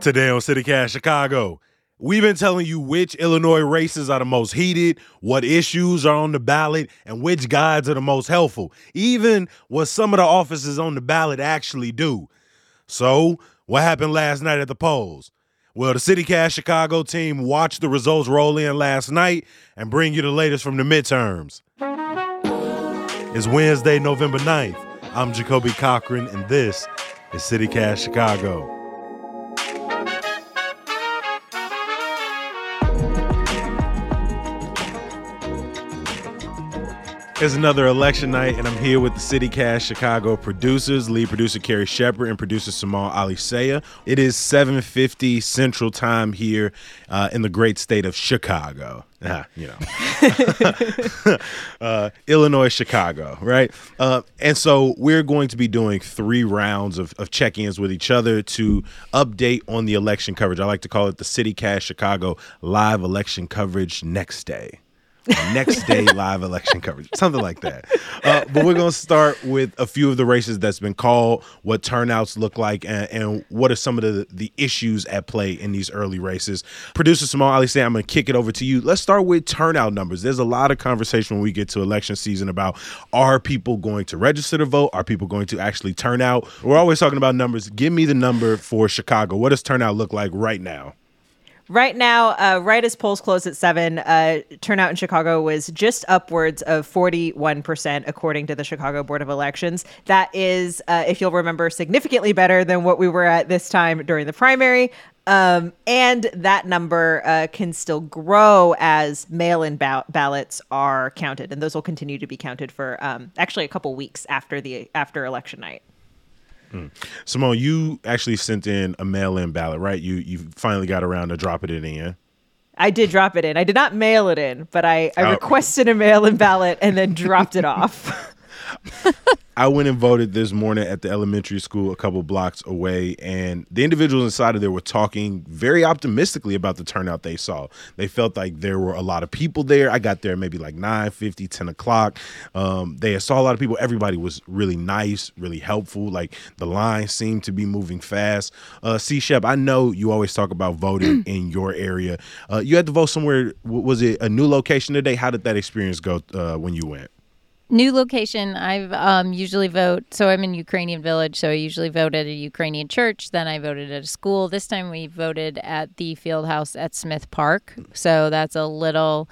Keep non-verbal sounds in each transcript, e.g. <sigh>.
Today on CityCast Chicago, we've been telling you which Illinois races are the most heated, what issues are on the ballot, and which guides are the most helpful, even what some of the offices on the ballot actually do. So, what happened last night at the polls? Well, the CityCast Chicago team watched the results roll in last night and bring you the latest from the midterms. It's Wednesday, November 9th. I'm Jacoby Cochran, and this is CityCast Chicago. It's another election night, and I'm here with the CityCast Chicago producers, lead producer Carrie Shepherd and producer Simone Alicea. It is 7:50 Central Time here uh, in the great state of Chicago. Ah, you know, <laughs> uh, Illinois, Chicago, right? Uh, and so we're going to be doing three rounds of, of check-ins with each other to update on the election coverage. I like to call it the CityCast Chicago live election coverage next day next day live election coverage, something like that. Uh, but we're going to start with a few of the races that's been called, what turnouts look like, and, and what are some of the, the issues at play in these early races. Producer Simone Alicea I'm going to kick it over to you. Let's start with turnout numbers. There's a lot of conversation when we get to election season about are people going to register to vote? Are people going to actually turn out? We're always talking about numbers. Give me the number for Chicago. What does turnout look like right now? Right now, uh, right as polls close at seven, uh, turnout in Chicago was just upwards of 41%, according to the Chicago Board of Elections. That is, uh, if you'll remember, significantly better than what we were at this time during the primary. Um, and that number uh, can still grow as mail in ba- ballots are counted. And those will continue to be counted for um, actually a couple weeks after the after election night. Mm. Simone, you actually sent in a mail-in ballot, right? You you finally got around to dropping it in. I did drop it in. I did not mail it in, but I, I requested a mail-in ballot and then dropped it off. <laughs> I went and voted this morning at the elementary school a couple blocks away, and the individuals inside of there were talking very optimistically about the turnout they saw. They felt like there were a lot of people there. I got there maybe like 9 50, 10 o'clock. Um, they saw a lot of people. Everybody was really nice, really helpful. Like the line seemed to be moving fast. Uh, C Shep, I know you always talk about voting <clears throat> in your area. Uh, you had to vote somewhere. Was it a new location today? How did that experience go uh, when you went? New location. I've um, usually vote. So I'm in Ukrainian village. So I usually vote at a Ukrainian church. Then I voted at a school. This time we voted at the field house at Smith Park. So that's a little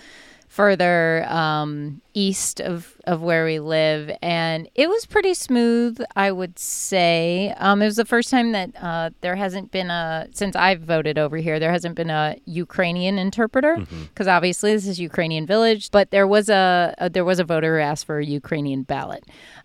further um, east of, of where we live. And it was pretty smooth, I would say. Um, it was the first time that uh, there hasn't been a, since I've voted over here, there hasn't been a Ukrainian interpreter because mm-hmm. obviously this is Ukrainian village, but there was a, a, there was a voter who asked for a Ukrainian ballot.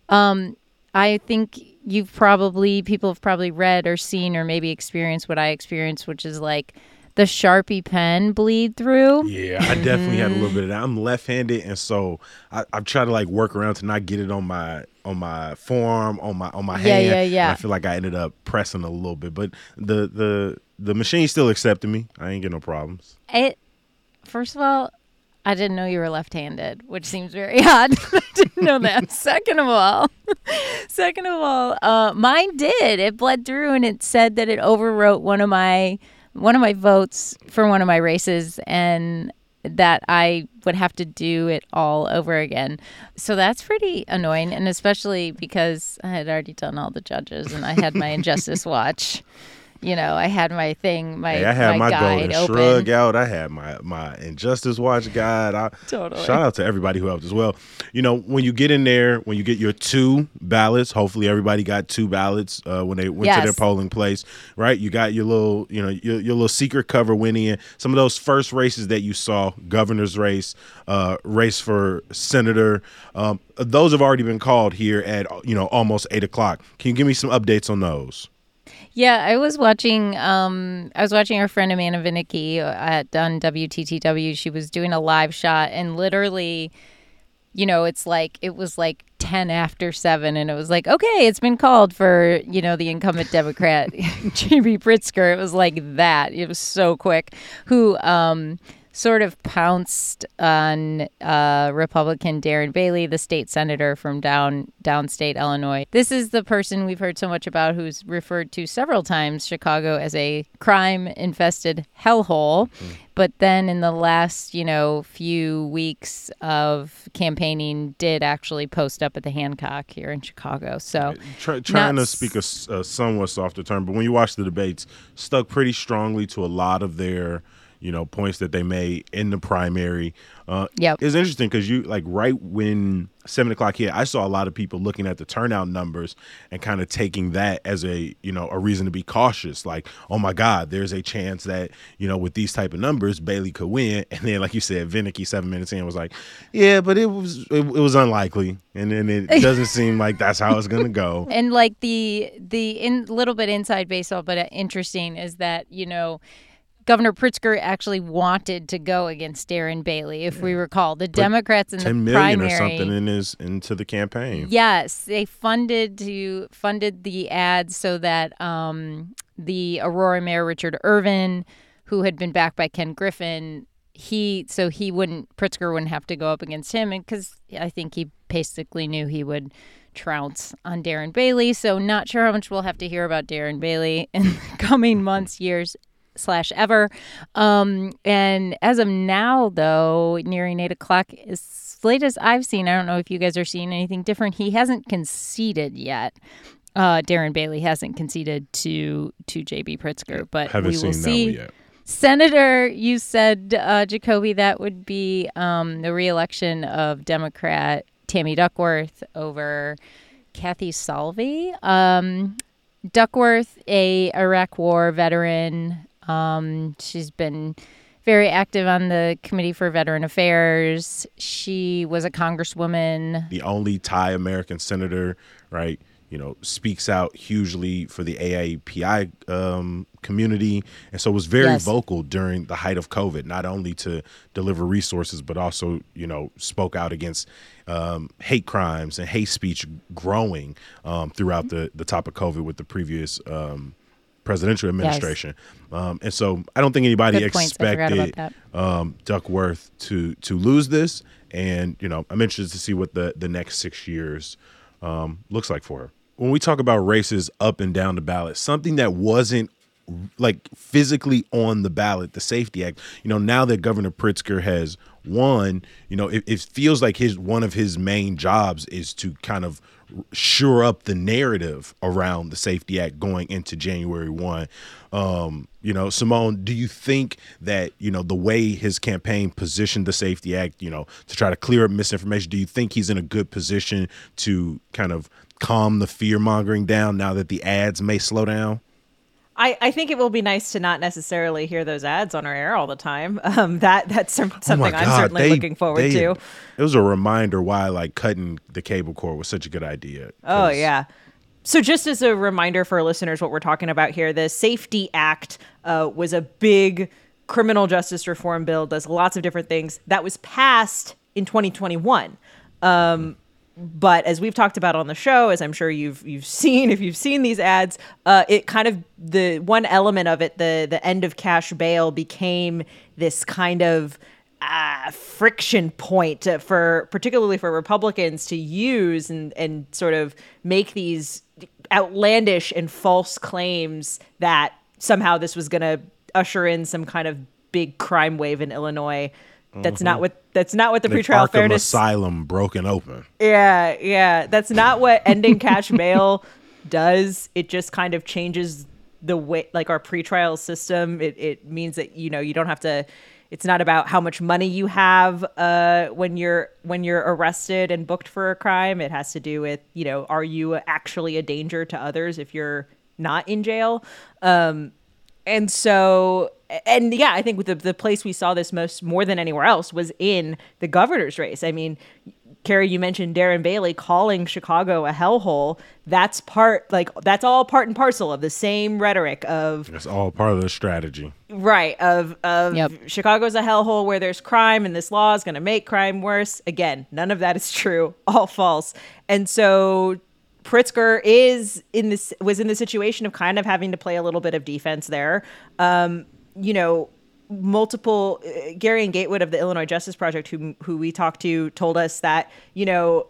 Um, I think you've probably, people have probably read or seen or maybe experienced what I experienced, which is like, the Sharpie pen bleed through. Yeah, I definitely had a little bit of that. I'm left-handed, and so I, I try to like work around to not get it on my on my forearm, on my on my yeah, hand. Yeah, yeah, yeah. I feel like I ended up pressing a little bit, but the the the machine still accepted me. I ain't get no problems. It first of all, I didn't know you were left-handed, which seems very <laughs> odd. <laughs> I didn't know that. <laughs> second of all, second of all, uh, mine did. It bled through, and it said that it overwrote one of my one of my votes for one of my races and that I would have to do it all over again. So that's pretty annoying. And especially because I had already done all the judges and I had my <laughs> injustice watch you know, I had my thing, my hey, I had my, my golden open. shrug out. I had my my injustice watch guide. I, totally. Shout out to everybody who helped as well. You know, when you get in there, when you get your two ballots, hopefully everybody got two ballots uh, when they went yes. to their polling place, right? You got your little, you know, your, your little secret cover went in. Some of those first races that you saw, governor's race, uh, race for senator, um, those have already been called here at you know almost eight o'clock. Can you give me some updates on those? Yeah, I was watching. Um, I was watching our friend Amanda Vinicky at on WTTW. She was doing a live shot, and literally, you know, it's like it was like ten after seven, and it was like, okay, it's been called for you know the incumbent Democrat <laughs> J.B. Pritzker. It was like that. It was so quick. Who um, sort of pounced on uh, Republican Darren Bailey, the state senator from down downstate Illinois. This is the person we've heard so much about who's referred to several times Chicago as a crime infested hellhole. Mm. But then in the last, you know, few weeks of campaigning, did actually post up at the Hancock here in Chicago. So Try, trying to speak a, a somewhat softer term, but when you watch the debates, stuck pretty strongly to a lot of their you know points that they made in the primary. Uh, yeah, it's interesting because you like right when seven o'clock hit, I saw a lot of people looking at the turnout numbers and kind of taking that as a you know a reason to be cautious. Like, oh my God, there's a chance that you know with these type of numbers, Bailey could win. <laughs> And then, like you said, Vinicky seven minutes in was like, yeah, but it was it, it was unlikely, and then it <laughs> doesn't seem like that's how it's gonna go. <laughs> And like the the in little bit inside baseball, but interesting is that you know Governor Pritzker actually wanted to go against Darren Bailey, if we recall. The Put Democrats in the primary, or something in his into the campaign. Yes, they funded to funded the ads so that um, the Aurora Mayor Richard Irvin, who had been backed by Ken Griffin, he so he wouldn't Pritzker wouldn't have to go up against him, and because I think he basically knew he would trounce on Darren Bailey. So not sure how much we'll have to hear about Darren Bailey in the <laughs> coming months, years, slash ever. Um, and as of now, though, nearing eight o'clock, as late as I've seen, I don't know if you guys are seeing anything different. He hasn't conceded yet. Uh, Darren Bailey hasn't conceded to to JB Pritzker, but Haven't we will see. Senator, you said uh, Jacoby that would be um, the reelection of Democrat Tammy Duckworth over Kathy Salvi. Um, Duckworth, a Iraq War veteran, um, she's been very active on the Committee for Veteran Affairs. She was a congresswoman. The only Thai American senator, right? You know, speaks out hugely for the AAPI um, community, and so was very yes. vocal during the height of COVID. Not only to deliver resources, but also, you know, spoke out against um, hate crimes and hate speech growing um, throughout the the top of COVID with the previous um, presidential administration. Yes. Um, and so I don't think anybody Good expected um, Duckworth to to lose this. And you know, I'm interested to see what the the next six years um, looks like for her. When we talk about races up and down the ballot, something that wasn't like physically on the ballot, the Safety Act. You know, now that Governor Pritzker has won, you know, it, it feels like his one of his main jobs is to kind of shore up the narrative around the Safety Act going into January 1. Um, you know, Simone, do you think that, you know, the way his campaign positioned the Safety Act, you know, to try to clear up misinformation, do you think he's in a good position to kind of calm the fear mongering down now that the ads may slow down? I, I think it will be nice to not necessarily hear those ads on our air all the time. <laughs> Um, that that's oh something oh I'm certainly they, looking forward they, to. It was a reminder why like cutting the cable cord was such a good idea. Oh yeah. So just as a reminder for listeners, what we're talking about here, the Safety Act uh, was a big criminal justice reform bill. Does lots of different things that was passed in 2021. Um, but as we've talked about on the show, as I'm sure you've you've <laughs> seen if you've seen these ads, uh, it kind of the one element of it, the the end of cash bail, became this kind of uh, friction point for particularly for Republicans to use and and sort of make these outlandish and false claims that somehow this was going to usher in some kind of big crime wave in Illinois. That's mm-hmm. not what that's not what the, pretrial Arkham fairness asylum broken open. Yeah, yeah, that's not what ending cash <laughs> bail does. It just kind of changes the way like our pretrial system. It it means that you know you don't have to. It's not about how much money you have uh, when you're when you're arrested and booked for a crime. It has to do with you know are you actually a danger to others if you're not in jail. Um, and so and yeah, I think with the, the place we saw this most more than anywhere else was in the governor's race. I mean, Carrie, you mentioned Darren Bailey calling Chicago a hellhole. That's part, like, that's all part and parcel of the same rhetoric of. It's all part of the strategy. Right. Of, of yep. Chicago's a hellhole where there's crime and this law is going to make crime worse. Again, none of that is true. <laughs> All false. And so Pritzker is in this was in the situation of kind of having to play a little bit of defense there. Um, you know, multiple uh, Gary and Gatewood of the Illinois Justice Project, who who we talked to, told us that you know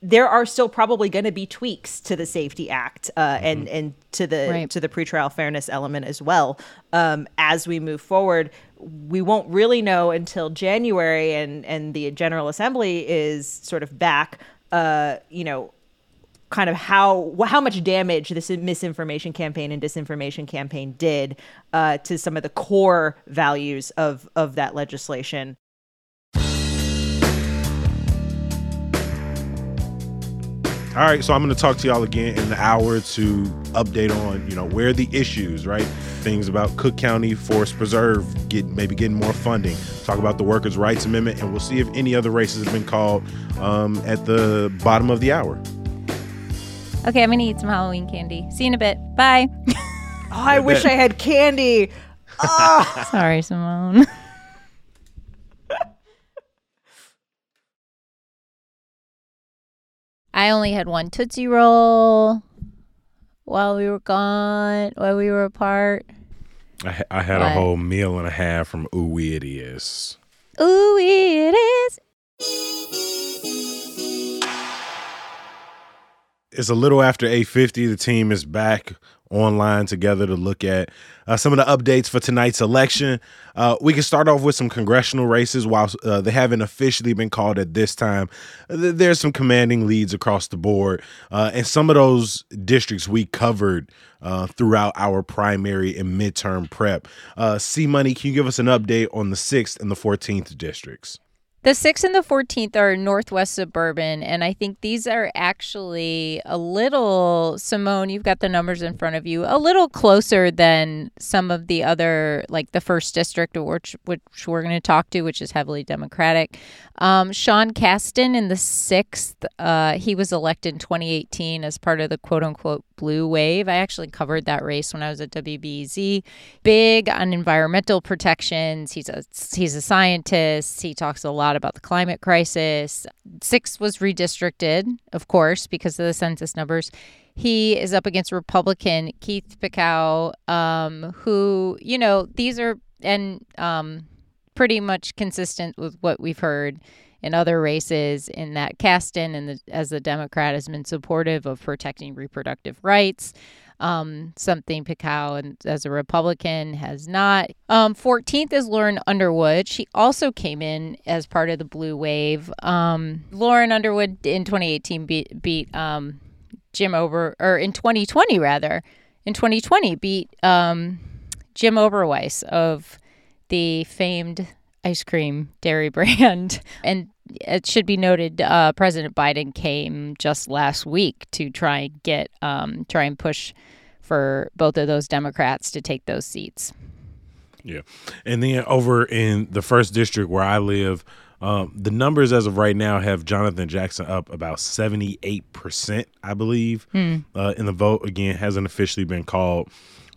there are still probably going to be tweaks to the Safety Act uh, mm-hmm. and and to the right. to the pretrial fairness element as well um, as we move forward. We won't really know until January, and and the General Assembly is sort of back. Uh, you know, kind of how how much damage this misinformation campaign and disinformation campaign did uh, to some of the core values of of that legislation. All right, so I'm going to talk to y'all again in the hour to update on, you know, where the issues, right? Things about Cook County Forest Preserve, get maybe getting more funding. Talk about the Workers' Rights Amendment, and we'll see if any other races have been called um, at the bottom of the hour. Okay, I'm gonna eat some Halloween candy. See you in a bit. Bye. <laughs> oh, I wish I had candy. Oh. <laughs> Sorry, Simone. <laughs> I only had one Tootsie Roll while we were gone, while we were apart. I, I had what? a whole meal and a half from Ooh It Is. Ooh It Is. It's a little after 8.50 the team is back online together to look at uh, some of the updates for tonight's election. Uh, we can start off with some congressional races while uh, they haven't officially been called at this time. There's some commanding leads across the board uh, and some of those districts we covered uh, throughout our primary and midterm prep. Uh, c money can you give us an update on the 6th and the 14th districts the 6th and the 14th are Northwest Suburban, and I think these are actually a little, Simone, you've got the numbers in front of you, a little closer than some of the other, like the 1st District, which, which we're going to talk to, which is heavily Democratic. Um, Sean Casten in the 6th, uh, he was elected in 2018 as part of the quote unquote blue wave. I actually covered that race when I was at WBEZ. Big on environmental protections. He's a, he's a scientist. He talks a lot lot about the climate crisis. Six was redistricted, of course, because of the census numbers. He is up against Republican Keith Pekau, um, who, you know, these are and um, pretty much consistent with what we've heard in other races in that Casten and the, as a Democrat has been supportive of protecting reproductive rights um, something Pekau and as a Republican has not. Um, 14th is Lauren Underwood. She also came in as part of the blue wave. Um, Lauren Underwood in 2018 beat, beat um, Jim Ober, or in 2020 rather, in 2020 beat um, Jim Oberweis of the famed ice cream dairy <laughs> brand. And it should be noted, uh, President Biden came just last week to try and get, um, try and push for both of those Democrats to take those seats. Yeah. And then over in the first district where I live, um, the numbers as of right now have Jonathan Jackson up about 78%, I believe, hmm. uh, in the vote. Again, hasn't officially been called.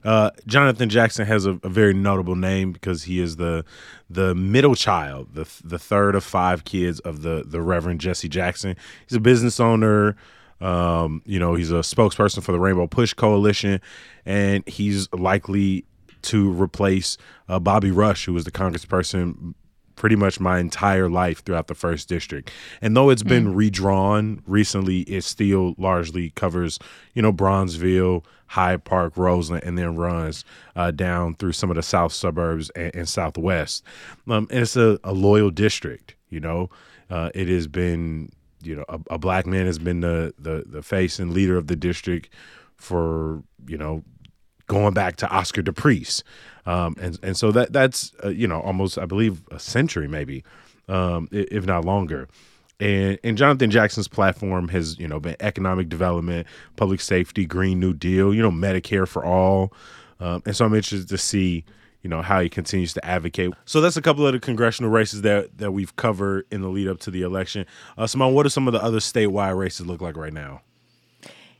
Uh, Jonathan Jackson has a, a, very notable name because he is the the middle child, the the third of five kids of the the Reverend Jesse Jackson. He's a business owner. Um, you know, he's a spokesperson for the Rainbow Push Coalition, and he's likely to replace uh, Bobby Rush, who was the congressperson pretty much my entire life throughout the first district. And though it's been mm. redrawn recently, it still largely covers, you know, Bronzeville, Hyde Park, Roseland, and then runs uh, down through some of the south suburbs and, and southwest. Um, and it's a, a, loyal district, you know. Uh, it has been, you know, a, a black man has been the, the the face and leader of the district for, you know, going back to Oscar DePriest. Um, and and so that that's uh, you know almost I believe a century maybe, um, if not longer. And, and Jonathan Jackson's platform has you know been economic development, public safety, Green New Deal, you know Medicare for all, um, and so I'm interested to see you know how he continues to advocate. So that's a couple of the congressional races that that we've covered in the lead up to the election. Uh, Simone, what do some of the other statewide races look like right now?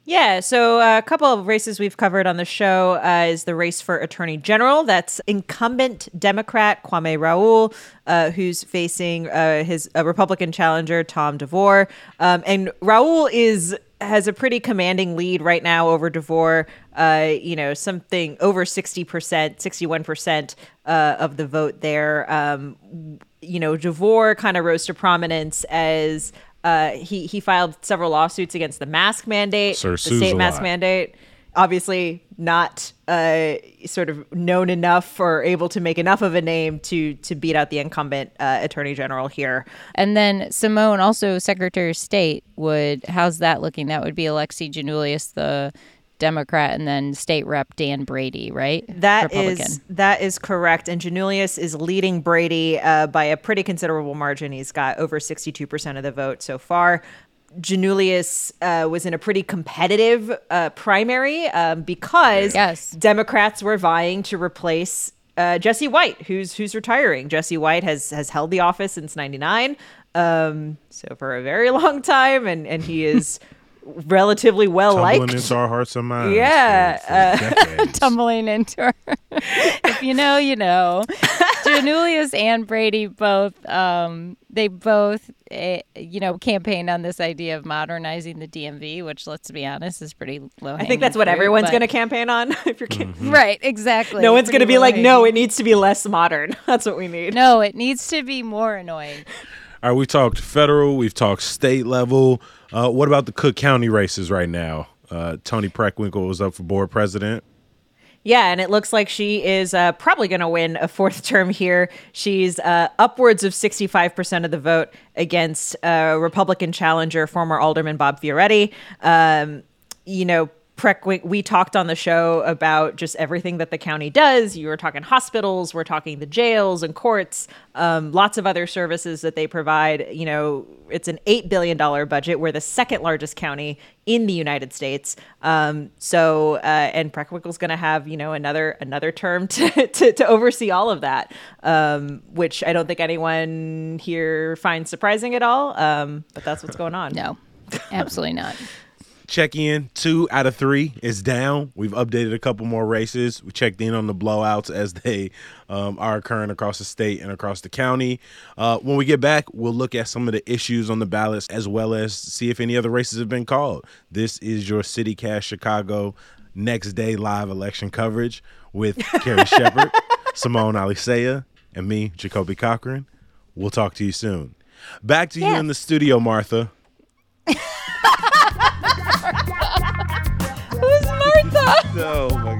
Yeah, so uh, a couple of races we've covered on the show uh, is the race for Attorney General. That's incumbent Democrat Kwame Raoul, uh, who's facing uh, his Republican challenger Tom DeVore. Um, and Raoul is has a pretty commanding lead right now over DeVore. Uh, you know, something over 60%, 61% uh, of the vote there. Um, you know, DeVore kind of rose to prominence as uh, he, he filed several lawsuits against the mask mandate, Sir the sues state mask lot. mandate. Obviously, not uh, sort of known enough or able to make enough of a name to to beat out the incumbent uh, attorney general here. And then Simone, also Secretary of State, would how's that looking? That would be Alexi Giannoulias, the Democrat, and then State Rep Dan Brady, right? That is Republican. that is correct. And Giannoulias is leading Brady uh, by a pretty considerable margin. He's got over 62% of the vote so far. Giannoulias uh, was in a pretty competitive uh, primary um, because Yes. Democrats were vying to replace uh, Jesse White, who's who's retiring. Jesse White has has held the office since '99, um, so for a very <laughs> long time, and and he is relatively well Tumbling liked. into our hearts and minds. Yeah, for- for decades. <laughs> tumbling into her. <laughs> if you know, you know. <laughs> Giannoulias and Brady both, um, they both, eh, you know, campaigned on this idea of modernizing the DMV, which, let's be honest, is pretty low. I think that's what everyone's going to campaign on. If you're Mm-hmm. kidding. Right, exactly. No one's going to be like, no, it needs to be less modern. That's what we need. No, it needs to be more annoying. All right, we talked federal, we've talked state level. Uh, what about the Cook County races right now? Uh, Toni Preckwinkle was up for board president. Yeah, and it looks like she is uh, probably going to win a fourth <laughs> term here. She's uh, upwards of 65% of the vote against uh, Republican challenger, former Alderman Bob Fioretti. Um, you know, Preck, we talked on the show about just everything that the county does. You were talking hospitals, we're talking the jails and courts, um, lots of other services that they provide. You know, it's an $8 billion budget. We're the second largest county in the United States. Um, so, uh, and Preckwinkle's going to have, you know, another another term <laughs> to, to, to oversee all of that, um, which I don't think anyone here finds surprising at all. Um, but that's what's going on. No, absolutely not. <laughs> Check in two out of three is down. We've updated a couple more races. We checked in on the blowouts as <laughs> they um, are occurring across the state and across the county. Uh, when we get back, we'll look at some of the issues on the ballots as well as see if any other races have been called. This is your City Cast Chicago next day live election coverage with <laughs> Carrie Shepherd, Simone Alicea, and me, Jacoby Cochran. We'll talk to you soon. Back to you in the studio, Martha. <laughs> No, my.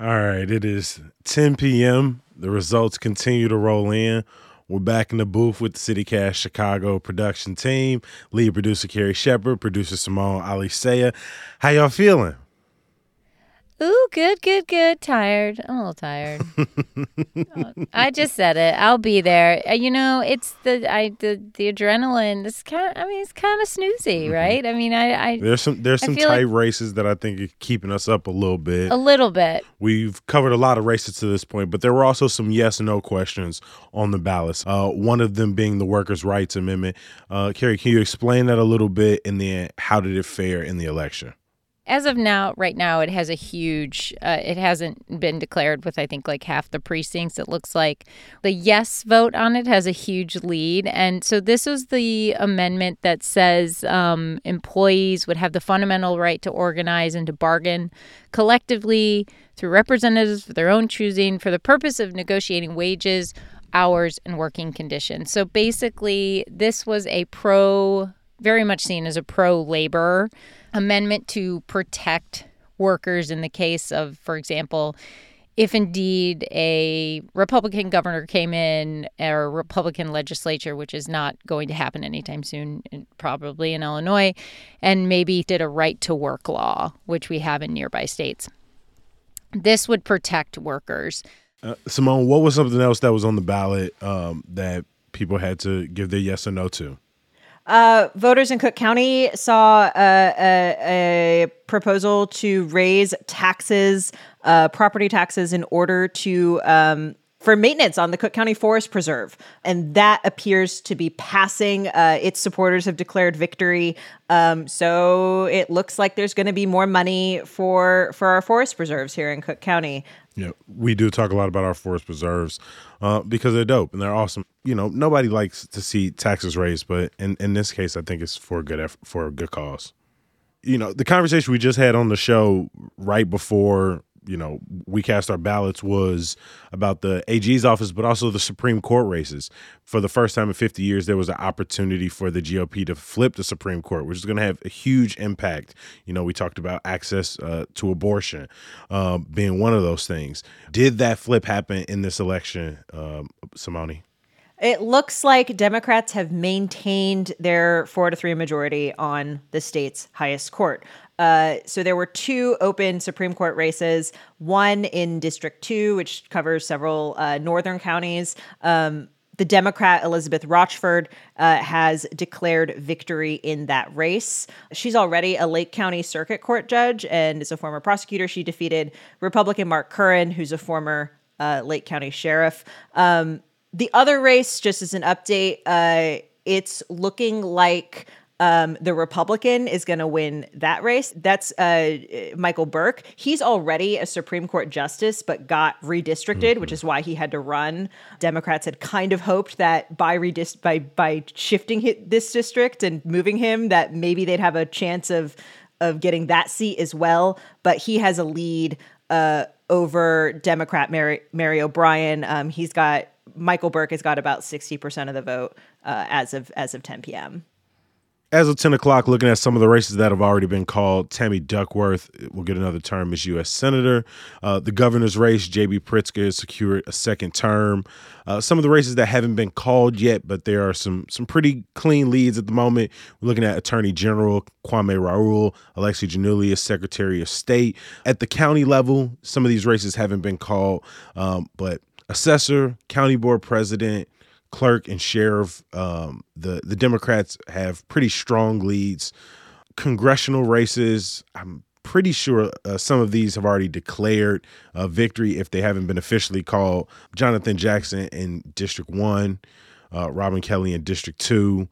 All right, it is 10 p.m. The results continue to roll in. We're back in the booth with the CityCast Chicago production team. Lead producer Carrie Shepherd, producer Simone Alicea. How y'all feeling? Ooh, good, good, good. Tired. I'm a little tired. <laughs> Uh, I just said it. I'll be there. Uh, You know, it's the I the the adrenaline. This kind. Of, I mean, it's kind of snoozy, right? I mean, I I There's some there's I some tight like- races that I think are keeping us up a little bit. a little bit. We've covered a lot of races to this point, but there were also some yes and no questions on the ballots. Uh, one of them being the Workers' Rights Amendment. Uh, Carrie, can you explain that a little bit? And then, how did it fare in the election? As of now, right now, it has a huge. Uh, it hasn't been declared with I think like half the precincts. It looks like the yes vote on it has a huge lead, and so this is the amendment that says um, employees would have the fundamental right to organize and to bargain collectively through representatives of their own choosing for the purpose of negotiating wages, hours, and working conditions. So basically, this was a pro, very much seen as a pro labor amendment to protect workers in the case of, for example, if indeed a Republican governor came in or Republican legislature, which is not going to happen anytime soon, probably in Illinois, and maybe did a right to work law, which we have in nearby states. This would protect workers. Uh, Simone, what was something else that was on the ballot um, that people had to give their yes or no to? Uh, voters in Cook County saw a, a, a proposal to raise taxes, uh, property taxes, in order to um, for maintenance on the Cook County Forest Preserve, and that appears to be passing. Uh, its supporters have declared victory, um, so it looks like there's going to be more money for for our forest preserves here in Cook County. Yeah, we do talk a lot about our forest preserves uh, because they're dope and they're awesome. You know, nobody likes to see taxes raised, but in, in this case, I think it's for a good eff- for a good cause. You know, the conversation we just had on the show right before you know we cast our ballots was about the AG's office, but also the Supreme Court races. For the first time in 50 years, there was an opportunity for the GOP to flip the Supreme Court, which is going to have a huge impact. You know, we talked about access uh, to abortion uh, being one of those things. Did that flip happen in this election, um, Simone? It looks like Democrats have maintained their four to three majority on the state's highest court. Uh, so there were two open Supreme Court races, one in District 2, which covers several uh, northern counties. Um, the Democrat Elizabeth Rochford uh, has declared victory in that race. She's already a Lake County Circuit Court judge and is a former prosecutor. She defeated Republican Mark Curran, who's a former uh, Lake County sheriff. Um, the other race, just as an update, uh, it's looking like um, the Republican is going to win that race. That's uh, Michael Burke. He's already a Supreme Court justice, but got redistricted, mm-hmm. which is why he had to run. Democrats had kind of hoped that by redist- by by shifting this district and moving him, that maybe they'd have a chance of of getting that seat as well. But he has a lead uh, over Democrat Mary, Mary O'Brien. Um, he's got Michael Burke has got about sixty percent of the vote uh, as of as of ten p.m as of 10 o'clock, looking at some of the races that have already been called, Tammy Duckworth will get another term as U.S. Senator. Uh, the governor's race, J.B. Pritzker has secured a second term. Uh, some of the races that haven't been called yet, but there are some some pretty clean leads at the moment. We're looking at Attorney General Kwame Raoul, Alexi Giannoulias, Secretary of State. At the county level, some of these races haven't been called, um, but assessor, county board president, clerk and sheriff. Um, the the Democrats have pretty strong leads. Congressional races, I'm pretty sure uh, some of these have already declared a victory if they haven't been officially called. Jonathan Jackson in District One, uh, Robin Kelly in District Two.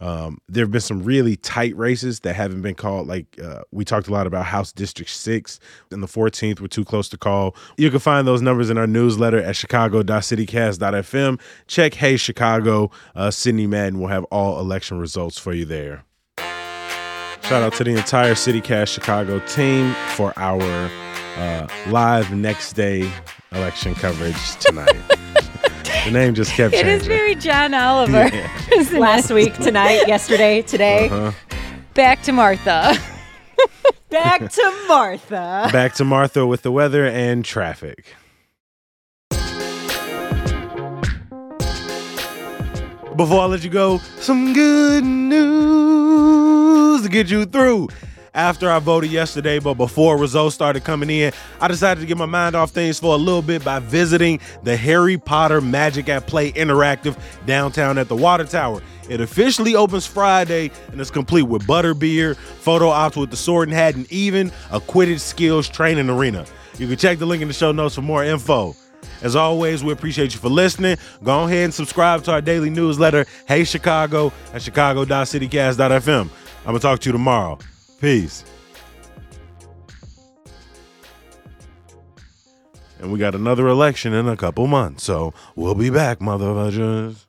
Um, there have been some really tight races that haven't been called. Like uh, we talked a lot about House District 6 and the 14th were too close to call. You can find those numbers in our newsletter at chicago.citycast.fm. Check Hey Chicago. Uh, Sidney Madden will have all election results for you there. Shout out to the entire CityCast Chicago team for our uh, live next day election coverage tonight. <laughs> The name just kept changing. <laughs> It is very John Oliver. <laughs> Yeah. <laughs> Last week, tonight, yesterday, today. Uh-huh. Back to Martha. Back to Martha. Back to Martha with the weather and traffic. Before I let you go, some good news to get you through after I voted yesterday, but before results started coming in, I decided to get my mind off things for a little bit by visiting the Harry Potter Magic at Play Interactive downtown at the Water Tower. It officially opens Friday and is complete with butterbeer, photo ops with the sword and hat, and even a Quidditch skills training arena. You can check the link in the show notes for more info. As always, we appreciate you for listening. Go ahead and subscribe to our daily newsletter, Hey Chicago, at chicago.citycast.fm. I'm going to talk to you tomorrow. Peace. And we got another election in a couple months, so we'll be back, motherfuckers.